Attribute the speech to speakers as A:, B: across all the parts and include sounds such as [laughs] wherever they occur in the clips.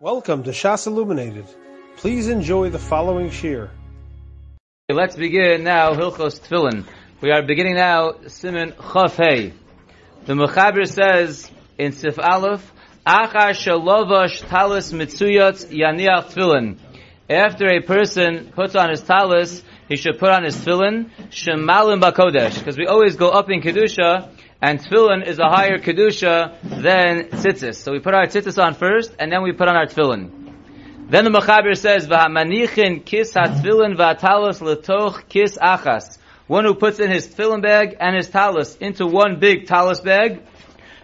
A: Welcome to Shas Illuminated. Please enjoy the following shir.
B: Let's begin now Hilchos Tefillin. We are beginning now Siman Chaf. The Mechaber says in Sif Aleph, Achar shalovash talis mitzuyot yaniach tefillin. After a person puts on his talis, he should put on his tefillin, shemalim bakodesh. Because we always go up in Kedusha, and tefillin is a higher kedusha than tzitzis. So we put our tzitzis on first, and then we put on our tefillin. Then the Mechaber says, "V'hamanichin kis hatfillin v'atalos letoch kis achas." One who puts in his tefillin bag and his talis into one big talis bag.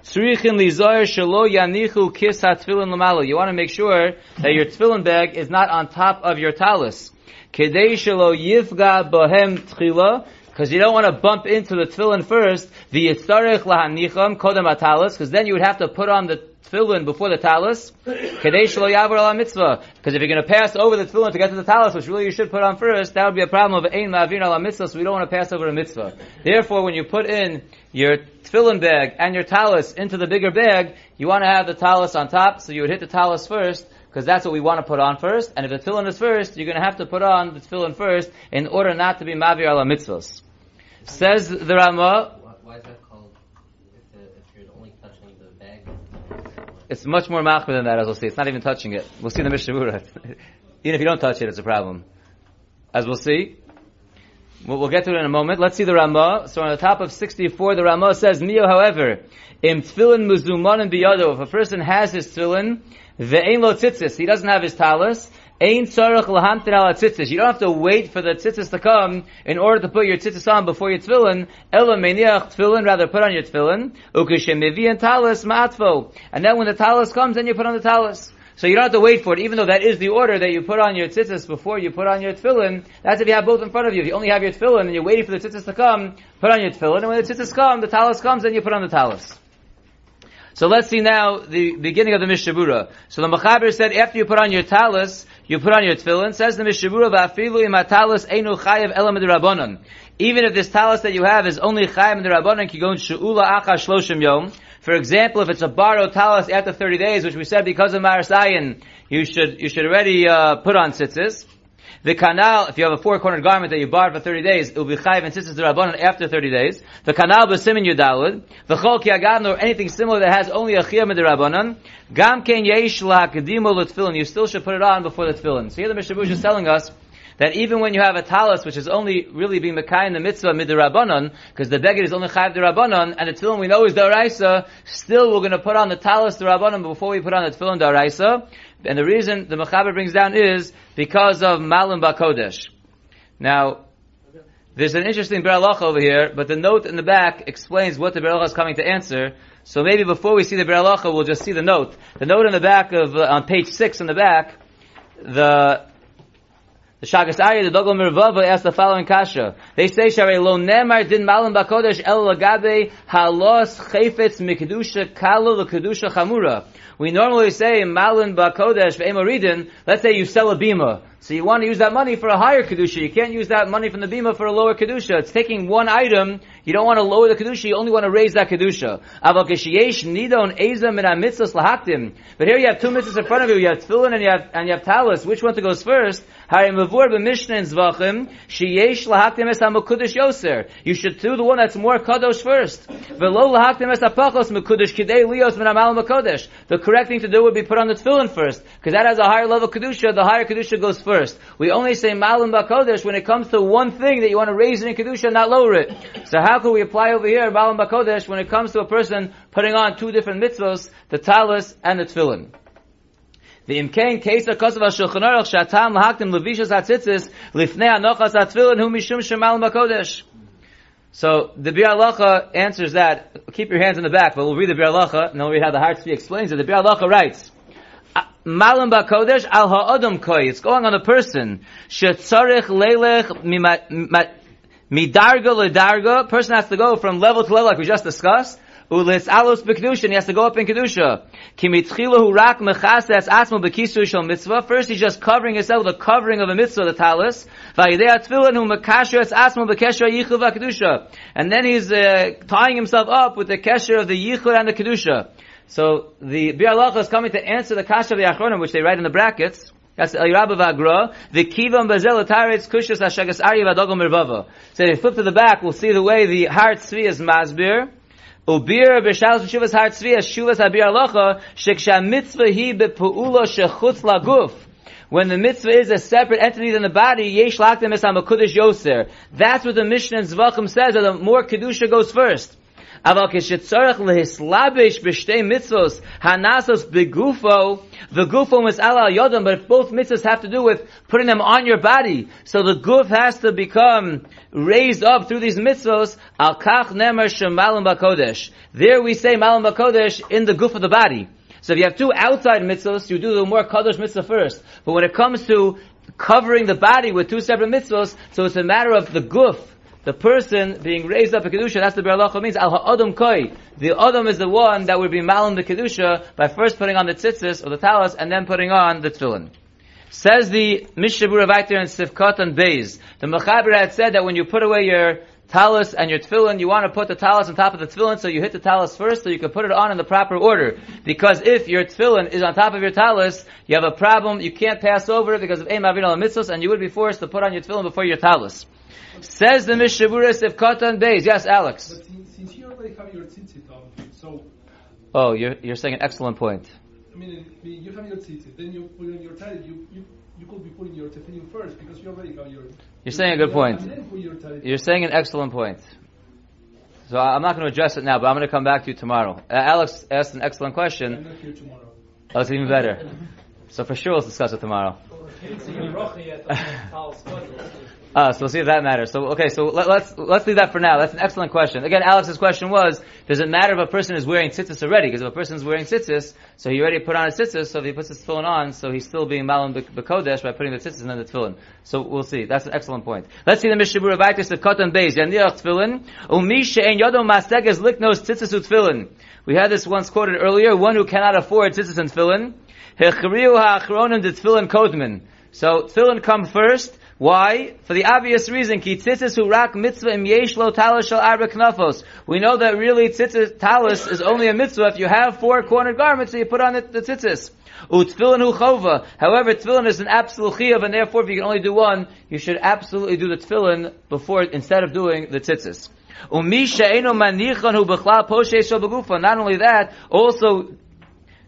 B: Tzrichin lizoyer shelo yanichu kis hatfillin lamalo. You want to make sure that your tefillin bag is not on top of your talis. Kedei shelo yifga bohem tchila because you don't want to bump into the tefillin first, the yitzarech lahanicham kodem atalis, because then you would have to put on the tefillin before the talis, [coughs] kadesh lo yavar ala mitzvah, because if you're going to pass over the tefillin to get to the talis, which really you should put on first, that would be a problem of ein ma'avir ala mitzvah, so we don't want to pass over a mitzvah. Therefore, when you put in your tefillin bag and your talis into the bigger bag, you want to have the talis on top, so you would hit the talis first, because that's what we want to put on first. And if the tefillin is first, you're going to have to put on the tefillin first in order not to be mavir ala mitzvahs. Says the Rama.
C: Why is that called? If, the, if you're only touching the bag.
B: It's much more machmir than that, as we'll see. It's not even touching it. We'll see in the Mishnah [laughs] Even if you don't touch it, it's a problem. As we'll see. We'll, we'll, get to it in a moment. Let's see the Rama. So on the top of 64, the Rama says, Mio, however, im tefillin muzumanin biyado, if a person has his tefillin, ve'ein lo tzitzis, he doesn't have his talis, Ein tzarech lahamtin ala tzitzis. You don't have to wait for the tzitzis to come in order to put your tzitzis on before your tefillin. Ela meniach tefillin, rather put on your tefillin. Ukeshem mevian talis matfo. And then when the talis comes, then you put on the talis. So you don't have to wait for it, even though that is the order that you put on your tzitzis before you put on your tefillin. That's if you have both in front of you. If you only have your tefillin and you're waiting for the tzitzis to come, put on your tefillin. And when the tzitzis come, the talis comes, then you put on the talis. So let's see now the beginning of the Mishabura. So the Mechaber said after you put on your talis, you put on your tefillin. Says the Mishabura, "Va'afilu imatalis einu chayev elam rabbanon." Even if this talis that you have is only chayev the rabbanon, kigon she'ula acha shloshim yom. For example, if it's a borrowed talis after 30 days, which we said because of Marasayan, you should you should already uh, put on tzitzis. The canal, if you have a four-cornered garment that you borrowed for 30 days, it will be chayiv and tzitzis rabbanon after 30 days. The canal b'simin yudalud. The chol kiagadon or anything similar that has only a chiyam rabbanon. Gam ken yesh la'akadimo l'tfilin. You still should put it on before the tefillin. So here the Mishnah is telling us that even when you have a talis, which is only really being Mekai in the mitzvah midrabanon, because the beggar is only chayiv derabanon, and the tefillin we know is the daraisa, still we're going to put on the talis derabanon before we put on the tefillin daraisa. And the reason the Mechaber brings down is because of Malim Bakodesh. Now, there's an interesting Beralach over here, but the note in the back explains what the Beralach is coming to answer. So maybe before we see the Beralach, we'll just see the note. The note in the back of, uh, on page 6 in the back, the the Shagas Arya, the Dogel Mervava asked the following kasha. They say, Shari lo nemar din malam bakodesh el lagabe halos chayfetz mikdusha kalo l'kedusha chamura. We normally say malam bakodesh ve'emoridin, let's say you sell a bima. So you want to use that money for a higher kedusha. You can't use that money from the bima for a lower kedusha. It's taking one item. You don't want to lower the kedusha. You only want to raise that kedusha. But here you have two mitzvahs in front of you. You have tefillin and you have and you have talis. Which one to goes first? You should do the one that's more kadosh first. The correct thing to do would be put on the tefillin first, because that has a higher level kedusha. The higher kedusha goes first. We only say malim bakodesh when it comes to one thing that you want to raise it in kedusha, and not lower it. So how can we apply over here malim bakodesh when it comes to a person putting on two different mitzvos, the talis and the tefillin? The imkain case of kosav shulchan aruch shatam lahaktim levishas hatzitzis lifnei anochas hatfilin hu mishum shemal makodesh. So the Bir answers that. Keep your hands in the back, but we'll read the Bir and then we'll read how the Hart explains it. The Bir writes, Malam bakodesh al ha'adam koi. It's going on a person. Shetzarech leilech midarga ledarga. Person has to go from level to level, like we just discussed. Ulis alos b'kedusha, he has to go up in kedusha. Kimitchilahu rak mechases asmo b'kisu shel mitzvah. First, he's just covering himself with the covering of a mitzvah, the talis. Vayidei atfilin hu mekashes asmo b'kesher yichud v'kedusha. And then he's uh, tying himself up with the kesher of the yichud and the kedusha. So the Bir Halacha is coming to answer the Kasha of the Achronim, which they write in the brackets. That's El Rabba Vagra. The Kivam Bazel Taretz Kushas Hashagas Arya Vadogam Mervava. So if you flip to the back, we'll see the way the Har Tzvi is Masbir. Ubir b'shal shuvas har as shuvas habir alocha sheksha mitzvah hi bepu'ula shechutz laguf. When the mitzvah is a separate entity than the body, yesh laktem es hamakudish yoser. That's what the Mishnah in Zvachim says, that the more kedusha goes first. אבל כשצורך להסלבש בשתי mitzvos, hanasos begufo, the gufo mis'ala al yodam, but if both mitzvahs have to do with putting them on your body, so the guf has to become raised up through these mitzvos, al kach nemer shemalim bakodesh. There we say malim bakodesh in the guf of the body. So if you have two outside mitzvahs, you do the more kadosh mitzvah first. But when it comes to covering the body with two separate mitzvahs, so it's a matter of the guf, the person being raised up a kedusha, that's the Beralacha means al ha'adam koi. The adam is the one that would be malim the kedusha by first putting on the tzitzis or the talis and then putting on the tefillin. Says the Mishabura Vaitir and Sifkat and Beis. The Mechaber had said that when you put away your talis and your tefillin, you want to put the talis on top of the tefillin, so you hit the talis first, so you can put it on in the proper order. Because if your tefillin is on top of your talis, you have a problem, you can't pass over it because of Eim Avin al and you would be forced to put on your tefillin before your talis. Says the Mishabura Sifkat and Beis. Yes, Alex.
D: But since, since you already have your tzitzit on, so
B: Oh, you're, you're saying an excellent point.
D: I mean, you have your tzitzit, then you put on your talit, you, you you could be putting your tefillin first because you already have your.
B: You're saying a good point.
D: And then put your.
B: You're saying an excellent point. So I- I'm not going to address it now, but I'm going to come back to you tomorrow. Uh, Alex asked an excellent question.
D: I'm
B: question.
D: not here tomorrow.
B: Oh, it's even better. So for sure, let's discuss it tomorrow. [laughs] Ah, so we'll see if that matters. So, okay, so let, let's, let's leave that for now. That's an excellent question. Again, Alex's question was, does it matter if a person is wearing tzitzis already? Because if a person is wearing tzitzis, so he already put on a tzitzis, so if he puts his tefillin on, so he's still being malam b'kodesh by putting the tzitzis and the tefillin. So we'll see. That's an excellent point. Let's see the Mishabura Vaitis of Kotan Beis. Yandiach tefillin. Umi she'en yodo masteges liknos tzitzis utfillin. We had this once quoted earlier, one who cannot afford tzitzis and tefillin. Hechriu ha'achronim de tefillin. So tefillin come first. Why? For the obvious reason, ki tzitzis hu mitzvah im yesh lo talis shel arba knafos. We know that really tzitzis, talis is only a mitzvah if you have four cornered garments, that you put on the, the tzitzis. Utfillin hu chova. However, tefillin is an absolute chiyav, and therefore, if you can only do one, you should absolutely do the tefillin before, instead of doing the tzitzis. Umi she'eno manichan hu poshe shel begufa. Not only that, also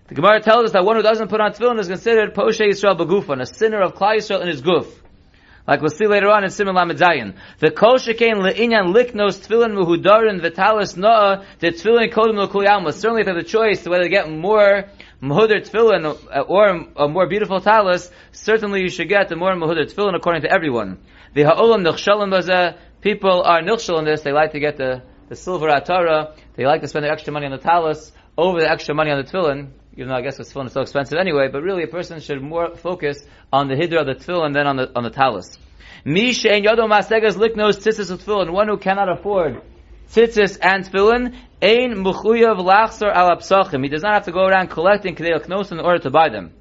B: the Gemara tells us that one who doesn't put on tefillin is considered poshe Yisrael begufan, a sinner of Klal Yisrael in his guf. Like we'll see later on in Siman Lamed Zayin. The kol shekain le'inyan liknos tefillin muhudarin v'talis noah the tefillin kodim l'kul Certainly if they have the choice whether to get more muhudar tefillin uh, or a more beautiful talis, certainly you should get the more muhudar tefillin according to everyone. The ha'olam nechshalim bazeh, people are nilchshal in this, they like to get the, the silver atara, they like to spend their extra money on the talis over the extra money on the tefillin, even though I guess tefillin is so expensive anyway, but really a person should more focus on the hidra of the tefillin than on the, on the talis. Mi she'en yodo masegas liknos tzitzis tefillin, one who cannot afford tzitzis and tefillin, ein mechuyav lachsor al apsachim. He does not have to go around collecting kedei knos in order to buy them.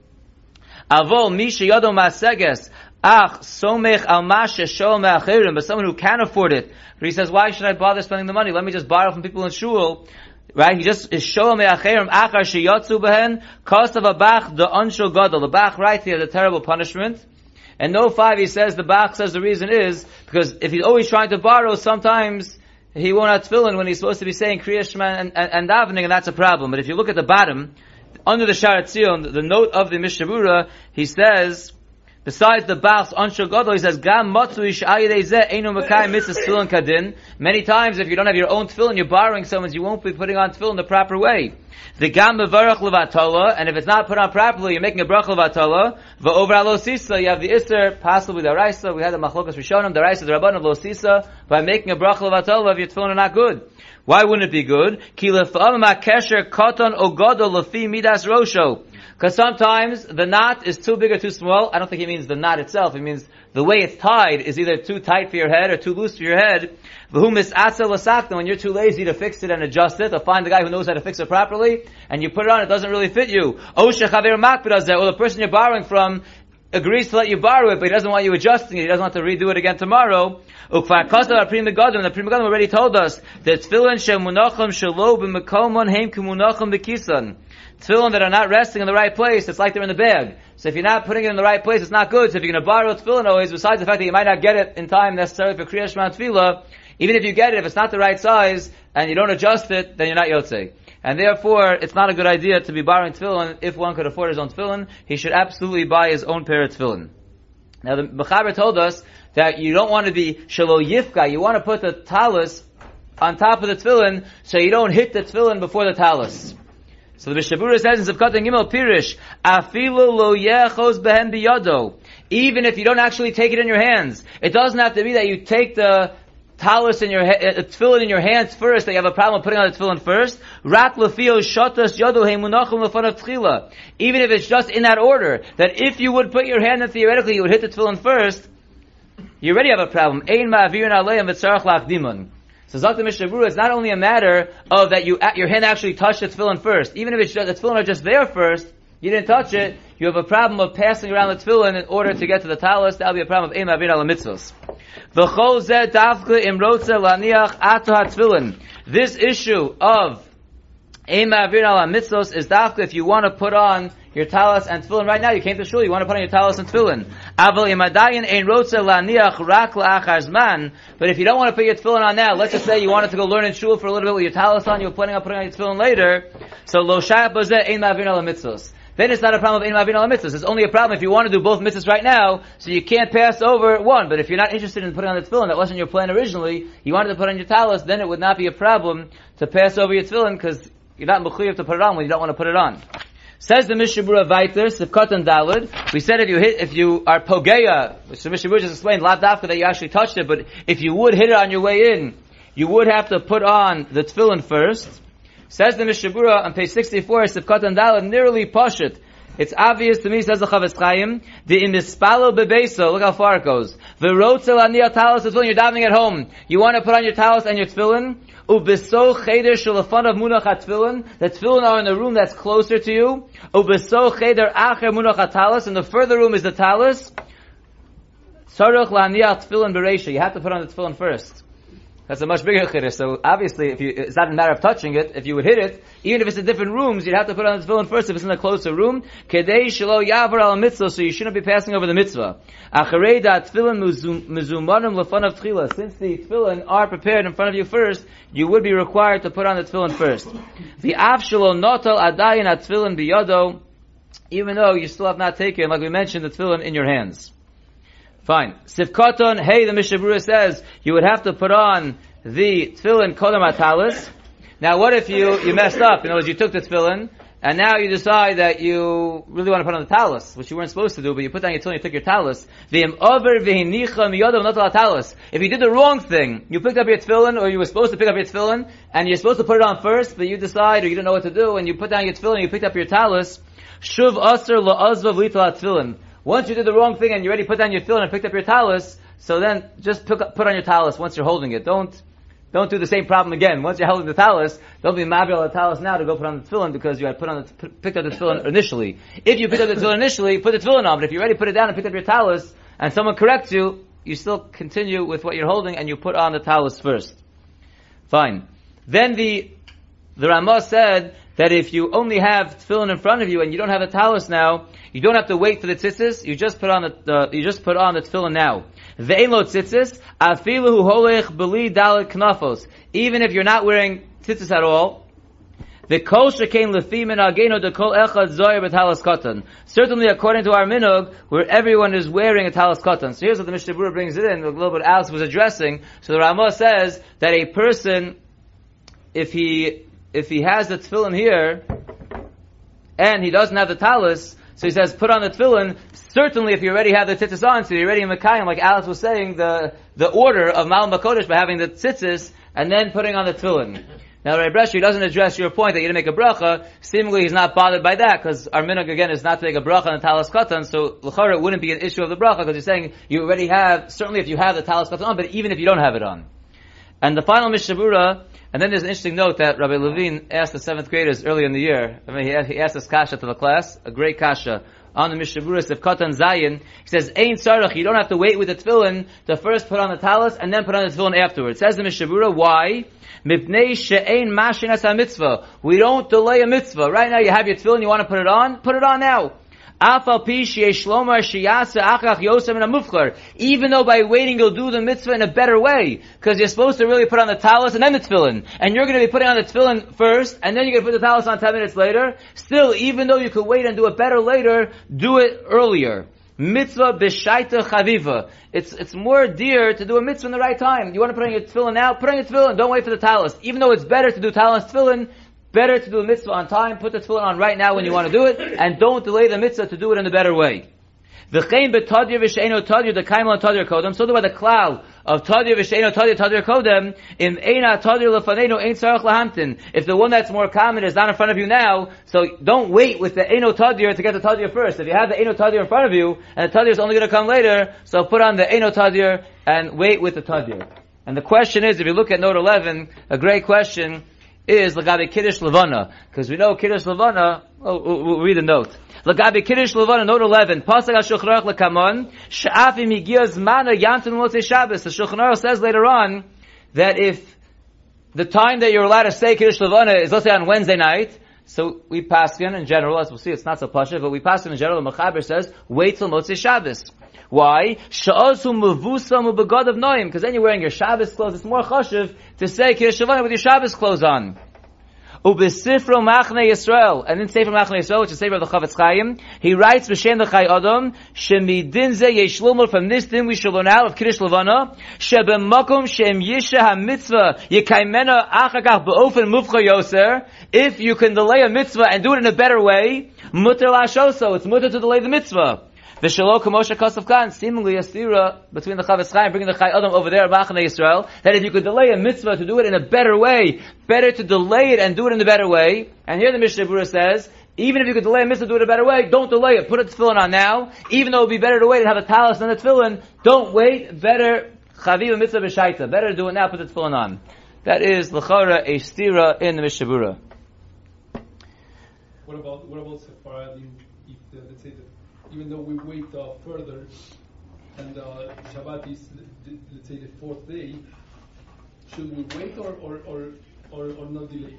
B: Avol mi she'yodo masegas ach somech al mashe shol me'achirim, but someone who can afford it. But he says, why should I bother spending the money? Let me just borrow from people in shul. Right? He just is showing me acherim achar sheyotzu behen kosav abach the unshul gadol. The bach right here, the terrible punishment. And no five, he says, the Bach says the reason is, because if he's always trying to borrow, sometimes he won't have tefillin when he's supposed to be saying Kriya Shema and, and, and davening, and that's a problem. But if you look at the bottom, under the Sha'ar HaTziyun, the, note of the Mishabura, he says, Besides the Bach's Ansho Gadol, he says, Gam matzu mitzvah tefillin kadin. Many times, if you don't have your own tefillin, you're borrowing someone's, you won't be putting on tefillin the proper way. The Gam mevarach levatala, and if it's not put on properly, you're making a brach levatala. Va'over alo sisa, you have the iser, possibly the raisa, we had the machlokas rishonim, the raisa, the rabban of losisa, by making a brach levatala if your tefillin are not good. Why wouldn't it be good? Ki lefa'am kesher koton ogodo lefi midas rosho. Because sometimes the knot is too big or too small. I don't think he means the knot itself. He means the way it's tied is either too tight for your head or too loose for your head. When you're too lazy to fix it and adjust it, or find the guy who knows how to fix it properly, and you put it on, it doesn't really fit you. Or the person you're borrowing from agrees to let you borrow it, but he doesn't want you adjusting it. He doesn't want to redo it again tomorrow. The Pri Megadim already told us that tefillin shemunachim shelo b'mekomon heim kumunachim b'kisan. Tefillin that are not resting in the right place, it's like they're in the bag. So if you're not putting it in the right place, it's not good. So if you're going to borrow tefillin always, besides the fact that you might not get it in time necessarily for Kriyash Shema Tefillah, even if you get it, if it's not the right size, and you don't adjust it, then you're not Yotzei. And therefore, it's not a good idea to be borrowing tefillin if one could afford his own tefillin. He should absolutely buy his own pair of tefillin. Now the Mechaber told us that you don't want to be shalo yifka, you want to put the talus on top of the tefillin so you don't hit the tefillin before the talus. So the Mishabura says in Zivkat Gimel Pirish, Afilu lo yechos behen biyado. Even if you don't actually take it in your hands, it doesn't have to be that you take the talus in your uh, tefillin in your hands first. That you have a problem putting on the tefillin first. Rak tchila. Even if it's just in that order, that if you would put your hand in theoretically, you would hit the tefillin first. You already have a problem. Ein ma'avirin aleim v'tzarach lachdimun. So Zakta Mishabura, it's not only a matter of that you your hand actually touched the tefillin first. Even if it's just, the tefillin are just there first, you didn't touch it, you have a problem of passing around the tefillin in order to get to the talus. That'll be a problem of Eim Avin ala mitzvahs. This issue of ala mitzvahs is dafka if you want to put on your talis and tefillin right now. You came to shul, you want to put on your talis and tefillin. But if you don't want to put your tefillin on now, let's just say you wanted to go learn in shul for a little bit with your talis on, you were planning on putting on your tefillin later. So lo shayat bozeh ein mitzvahs. Then it's not a problem of ein ma'avin ala mitzvahs. It's only a problem if you want to do both mitzvahs right now, so you can't pass over one. But if you're not interested in putting on the tefillin, that wasn't your plan originally, you wanted to put on your talis, then it would not be a problem to pass over your tefillin because you're not mechuyev to put it on when you don't want to put it on. Says the Mishabura Vaiter, Sivkot and Dalid. We said if you hit, if you are pogeya, which the Mishabura just explained, lot dafka that you actually touched it, but if you would hit it on your way in, you would have to put on the tefillin first. Says the Mishabura on page 64, Sivkot and Dalid, nearly pashit. It's obvious to me, says the Chofetz Chaim, the imispalo bebeso, look how far it goes. The rotzel aniyah talis tefillin, you're davening at home. You want to put on your talis and your tefillin, Ubeso cheder shalafan of munach tefillin. The tefillin are in the room that's closer to you. Ubeso cheder acher munach talis. And the further room is the talis. Sarach laniach tefillin bereisha. You have to put on the tefillin first. That's a much bigger chiddush. So obviously, if you, it's not a matter of touching it. If you would hit it, even if it's in different rooms, you'd have to put on the tefillin first if it's in a closer room. Kedei shelo yavar al mitzvah, so you shouldn't be passing over the mitzvah. Acharei da tefillin mizumanim lefanav tchila. Since the tefillin are prepared in front of you first, you would be required to put on the tefillin first. The shelo notal adayin at tefillin biyodo, even though you still have not taken, like we mentioned, the tefillin in your hands. Fine. Sivkoton, hey, the Mishabura says, you would have to put on the tefillin kodam atalis. Now what if you, you messed up? In other words, you took the tefillin, and now you decide that you really want to put on the talus, which you weren't supposed to do, but you put down your tefillin, you took your talus. If you did the wrong thing, you picked up your tefillin, or you were supposed to pick up your tefillin, and you're supposed to put it on first, but you decide, or you don't know what to do, and you put down your tefillin, you picked up your talus, shuv aser la'azva v'litala tefillin. Once you did the wrong thing and you already put down your tefillin and picked up your talus, so then just pick up, put on your talus once you're holding it. Don't, don't do the same problem again. Once you're holding the talus, don't be mabel the talus now to go put on the tefillin because you had put on the, picked up the tefillin initially. If you picked up the tefillin initially, put the tefillin on, but if you already put it down and picked up your talus, and someone corrects you, you still continue with what you're holding and you put on the talus first. Fine. Then the, the Ramah said that if you only have tefillin in front of you and you don't have a talus now, you don't have to wait for the tzitzis. You just put on the, the you just put on the tefillin now. Ve'en lo tzitzis afilu hu holech beli dalet knafos. Even if you're not wearing tzitzis at all, the kol shekain lefi minageno de kol echad zoyer katan. Certainly, according to our minog, where everyone is wearing a talas katan. So here's what the Mishnah Berurah brings it in. A little bit Alex was addressing. So the Ramah says that a person, if he if he has the tefillin here and he doesn't have the talis, so he says, put on the tefillin. Certainly, if you already have the tzitzis on, so you're already in Mekayim, like Alex was saying, the, the order of Malam Bakodesh by having the tzitzis and then putting on the tefillin. Now, Rabbi Bresher doesn't address your point that you didn't make a bracha. Seemingly, he's not bothered by that because our minhag again is not to make a bracha on the talis katan. So, l'chara, it wouldn't be an issue of the bracha because he's saying you already have. Certainly, if you have the talis katan on, but even if you don't have it on. And the final mishabura, and then there's an interesting note that Rabbi Levine asked the seventh graders early in the year. I mean, he, he asked this kasha to the class, a great kasha. on the Mishaburis of Katan Zayin. He says, Ain Sarach, you don't have to wait with the tefillin to first put on the talis and then put on the tefillin afterwards. Says the Mishabura, why? Mipnei she'ein mashin as mitzvah. We don't delay a mitzvah. Right now you have your tefillin, you want to put it on? Put it on now. Even though by waiting you'll do the mitzvah in a better way, because you're supposed to really put on the talis and then the tefillin, and you're going to be putting on the tefillin first, and then you're going to put the talis on ten minutes later. Still, even though you could wait and do it better later, do it earlier. Mitzvah b'shaita chaviva. It's, it's more dear to do a mitzvah in the right time. You want to put on your tefillin now? Put on your tefillin. Don't wait for the talis. Even though it's better to do talis tefillin, better to do the mitzvah on time. Put the tefillin on right now when you want to do it, and don't delay the mitzvah to do it in a better way. V'chein b'tadir v'sheino tadir the kaimon tadir kodem. So do by the cloud of tadir v'sheino tadir tadir kodem. In eina tadir lefaneinu ein tzarach lahamtin. If the one that's more common is not in front of you now, so don't wait with the eino tadir to get the tadir first. If you have the eino tadir in front of you and the tadir is only going to come later, so put on the eino tadir and wait with the tadir. And the question is, if you look at note 11, a great question is Lagabi Kiddush Levana. Because we know Kiddush Levana, oh, we'll, we'll read the note. Lagabi Kiddush Levana, note 11, Pasag HaShulchan Aruch Lekamon, Sha'afi Migiyaz Mana Yantin Motzei Shabbos. The Shulchan Aruch says later on, that if the time that you're allowed to say Kiddush Levana is, let's say, on Wednesday night, so we pass in in general, as we'll see, it's not so pasha, but we pass in in general, the Mechaber says, wait till Motzei Shabbos. Why? Sha'asu mevusam ubegad of noim. Because then you're wearing your Shabbos clothes. It's more chashiv to say Levana with your Shabbos clothes on. Ubesifro Machne Yisrael, and in Sefer Machne Yisrael, which is Sefer of the Chofetz Chaim, he writes B'Shem the Chai Adam, Shemidin Ze from this din we shall learn out of Kiddush Levana, Shebemakom Shem Yisha HaMitzvah, Yekaimena Achakach Be'ofen Mufcha Yoser, if you can delay a mitzvah and do it in a better way, Mutter Lashoso, it's mutter to delay the mitzvah. The Shalom Kamosha Kosov Khan, seemingly a stira between the Chofetz Chaim, bringing the Chai Adam over there, Machane Yisrael, that if you could delay a mitzvah to do it in a better way, better to delay it and do it in a better way. And here the Mishnah Berurah says, even if you could delay a mitzvah, to do it a better way, don't delay it. Put a tefillin on now. Even though it would be better to wait and have a talis than a tefillin, don't wait. Better chaviv mitzvah b'shaita. Better to do it now, put the tefillin on. That is l'chara a stira in the Mishnah Berurah.
D: What about what about Sephardim? If the, let's say that even though we wait uh, further, and uh, Shabbat is let's say the fourth day, should we wait or or or or, or not delay?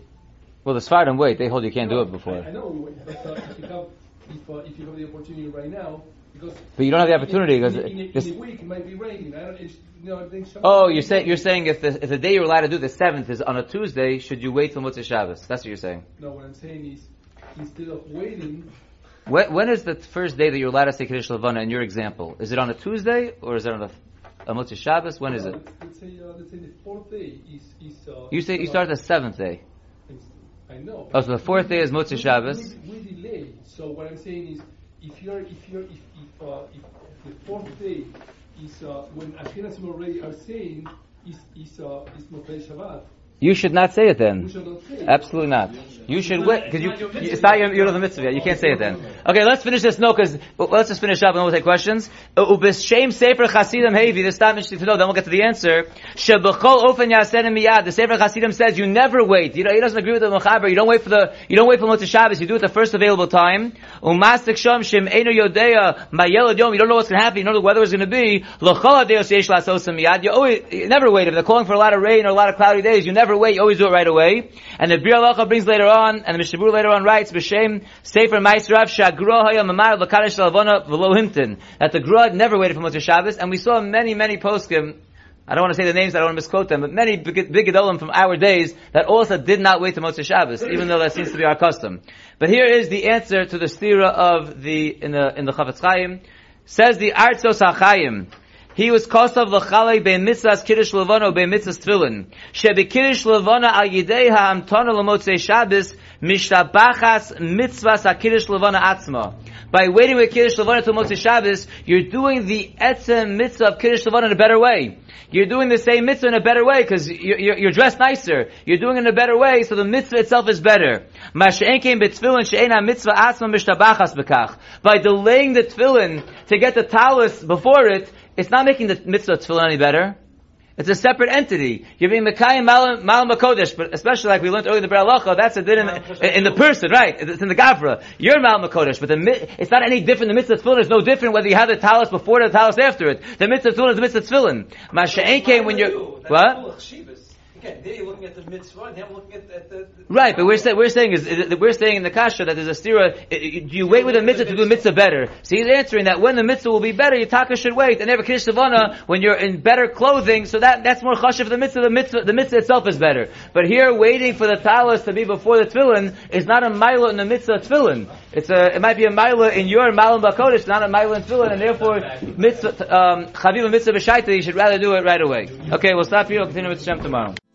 B: Well, the Sfardim wait. They hold you can't do it before.
D: I know we wait, but uh, if you have if uh, if you have the opportunity right now, because
B: But you don't have the opportunity
D: in,
B: because
D: in, in, a-
B: this-
D: in a week it might be raining. I don't. You know, I
B: Oh, you're saying you're saying if the if the day you're allowed to do the seventh is on a Tuesday, should you wait till Motzei Shabbos? That's what you're saying.
D: No, what I'm saying is instead of waiting,
B: When, when is the first day that you're allowed to say Kiddush Levana in your example? Is it on a Tuesday or is it on a, a Motzei Shabbos? When is it?
D: Let's, let's say uh, let's say the fourth day is is. Uh,
B: You say you start the seventh day.
D: I know.
B: Oh, so the fourth day is Motzei Shabbos.
D: We, we delay. So what I'm saying is, if you're if you're if if, uh, if the fourth day is uh, when Ashkenazim already are saying is is uh, is Motzei Shabbat,
B: You should not say it then.
D: should not say.
B: Absolutely not. You should wait because you, you it's not your you're the mitzvah. You can't say it then. Okay, let's finish this note because let's just finish up and then we'll take questions. Uh, Ubis shem sefer chasidim hevi. This is not interesting to know. Then we'll get to the answer. Shebechol ofen yasenim miyad. The sefer chasidim says you never wait. You know he doesn't agree with the mechaber. You don't wait for the you don't wait for Motzei Shabbos. You do it the first available time. Shem eno yodeya mayelad yom. You don't know what's going to happen. You don't know the weather is going to be. L'chol adeyos yesh lasosim miyad. You always you never wait if they're calling for a lot of rain or a lot of cloudy days. You never wait. You always do it right away. And the Bir Halacha brings later on, and the Mishabur later on writes, B'Shem Sefer Maisrav Shagro Haya Mamar L'Kadosh Lavona V'Lo Hinton. That the Grud never waited for Motzei Shabbos, and we saw many, many poskim, I don't want to say the names, I don't want to misquote them, but many big, big Gedolim from our days that also did not wait to Motzei Shabbos, even though that seems to be our custom. But here is the answer to the stira of the, in the, in the Chofetz Chaim. Says the Artzos HaChaim, he was kosav be mitzvahs kiddush levana be mitzvahs tefillin. Shebe kiddush levana al yidei ha'amtana l'motzei Shabbos mishtabachas mitzvahs ha-kiddush levana atzma. By waiting with kiddush levana till motzei Shabbos, you're doing the etzem mitzvah of kiddush levana in a better way. You're doing the same mitzvah in a better way because you're, you're, dressed nicer. You're doing it in a better way, so the mitzvah itself is better. By delaying the tefillin to get the talis before it, it's not making the mitzvah tefillin any better. It's a separate entity. You're being Mekayim Malam Malam Makodesh, but especially like we learned earlier in the Beralacha, that's a din in, in, the person, right? It's in the Gavra. You're Malam Makodesh, but the, it's not any different. The mitzvah tefillin is no different whether you have the talis before or the talis after it. The mitzvah tefillin is the mitzvah tefillin. Masha'en came when you're, what?
E: Again, there you're looking at the mitzvah, and here I'm looking at, at the...
B: Right, but we're, say, we're saying is, is we're saying in the kasha that there's a stira. Do you wait with the mitzvah to do the mitzvah better? So he's answering that when the mitzvah will be better, your taka should wait. And never kiddush savana when you're in better clothing. So that that's more chasha for the mitzvah. The mitzvah the mitzvah itself is better. But here, waiting for the talis to be before the tefillin is not a mila in the mitzvah tefillin. It's a it might be a mila in your malam bakodesh, not a mila in tefillin, and therefore mitzvah um, chaviv mitzvah b'shaita. You should rather do it right away. Okay, we'll stop here. We'll continue with Shem tomorrow.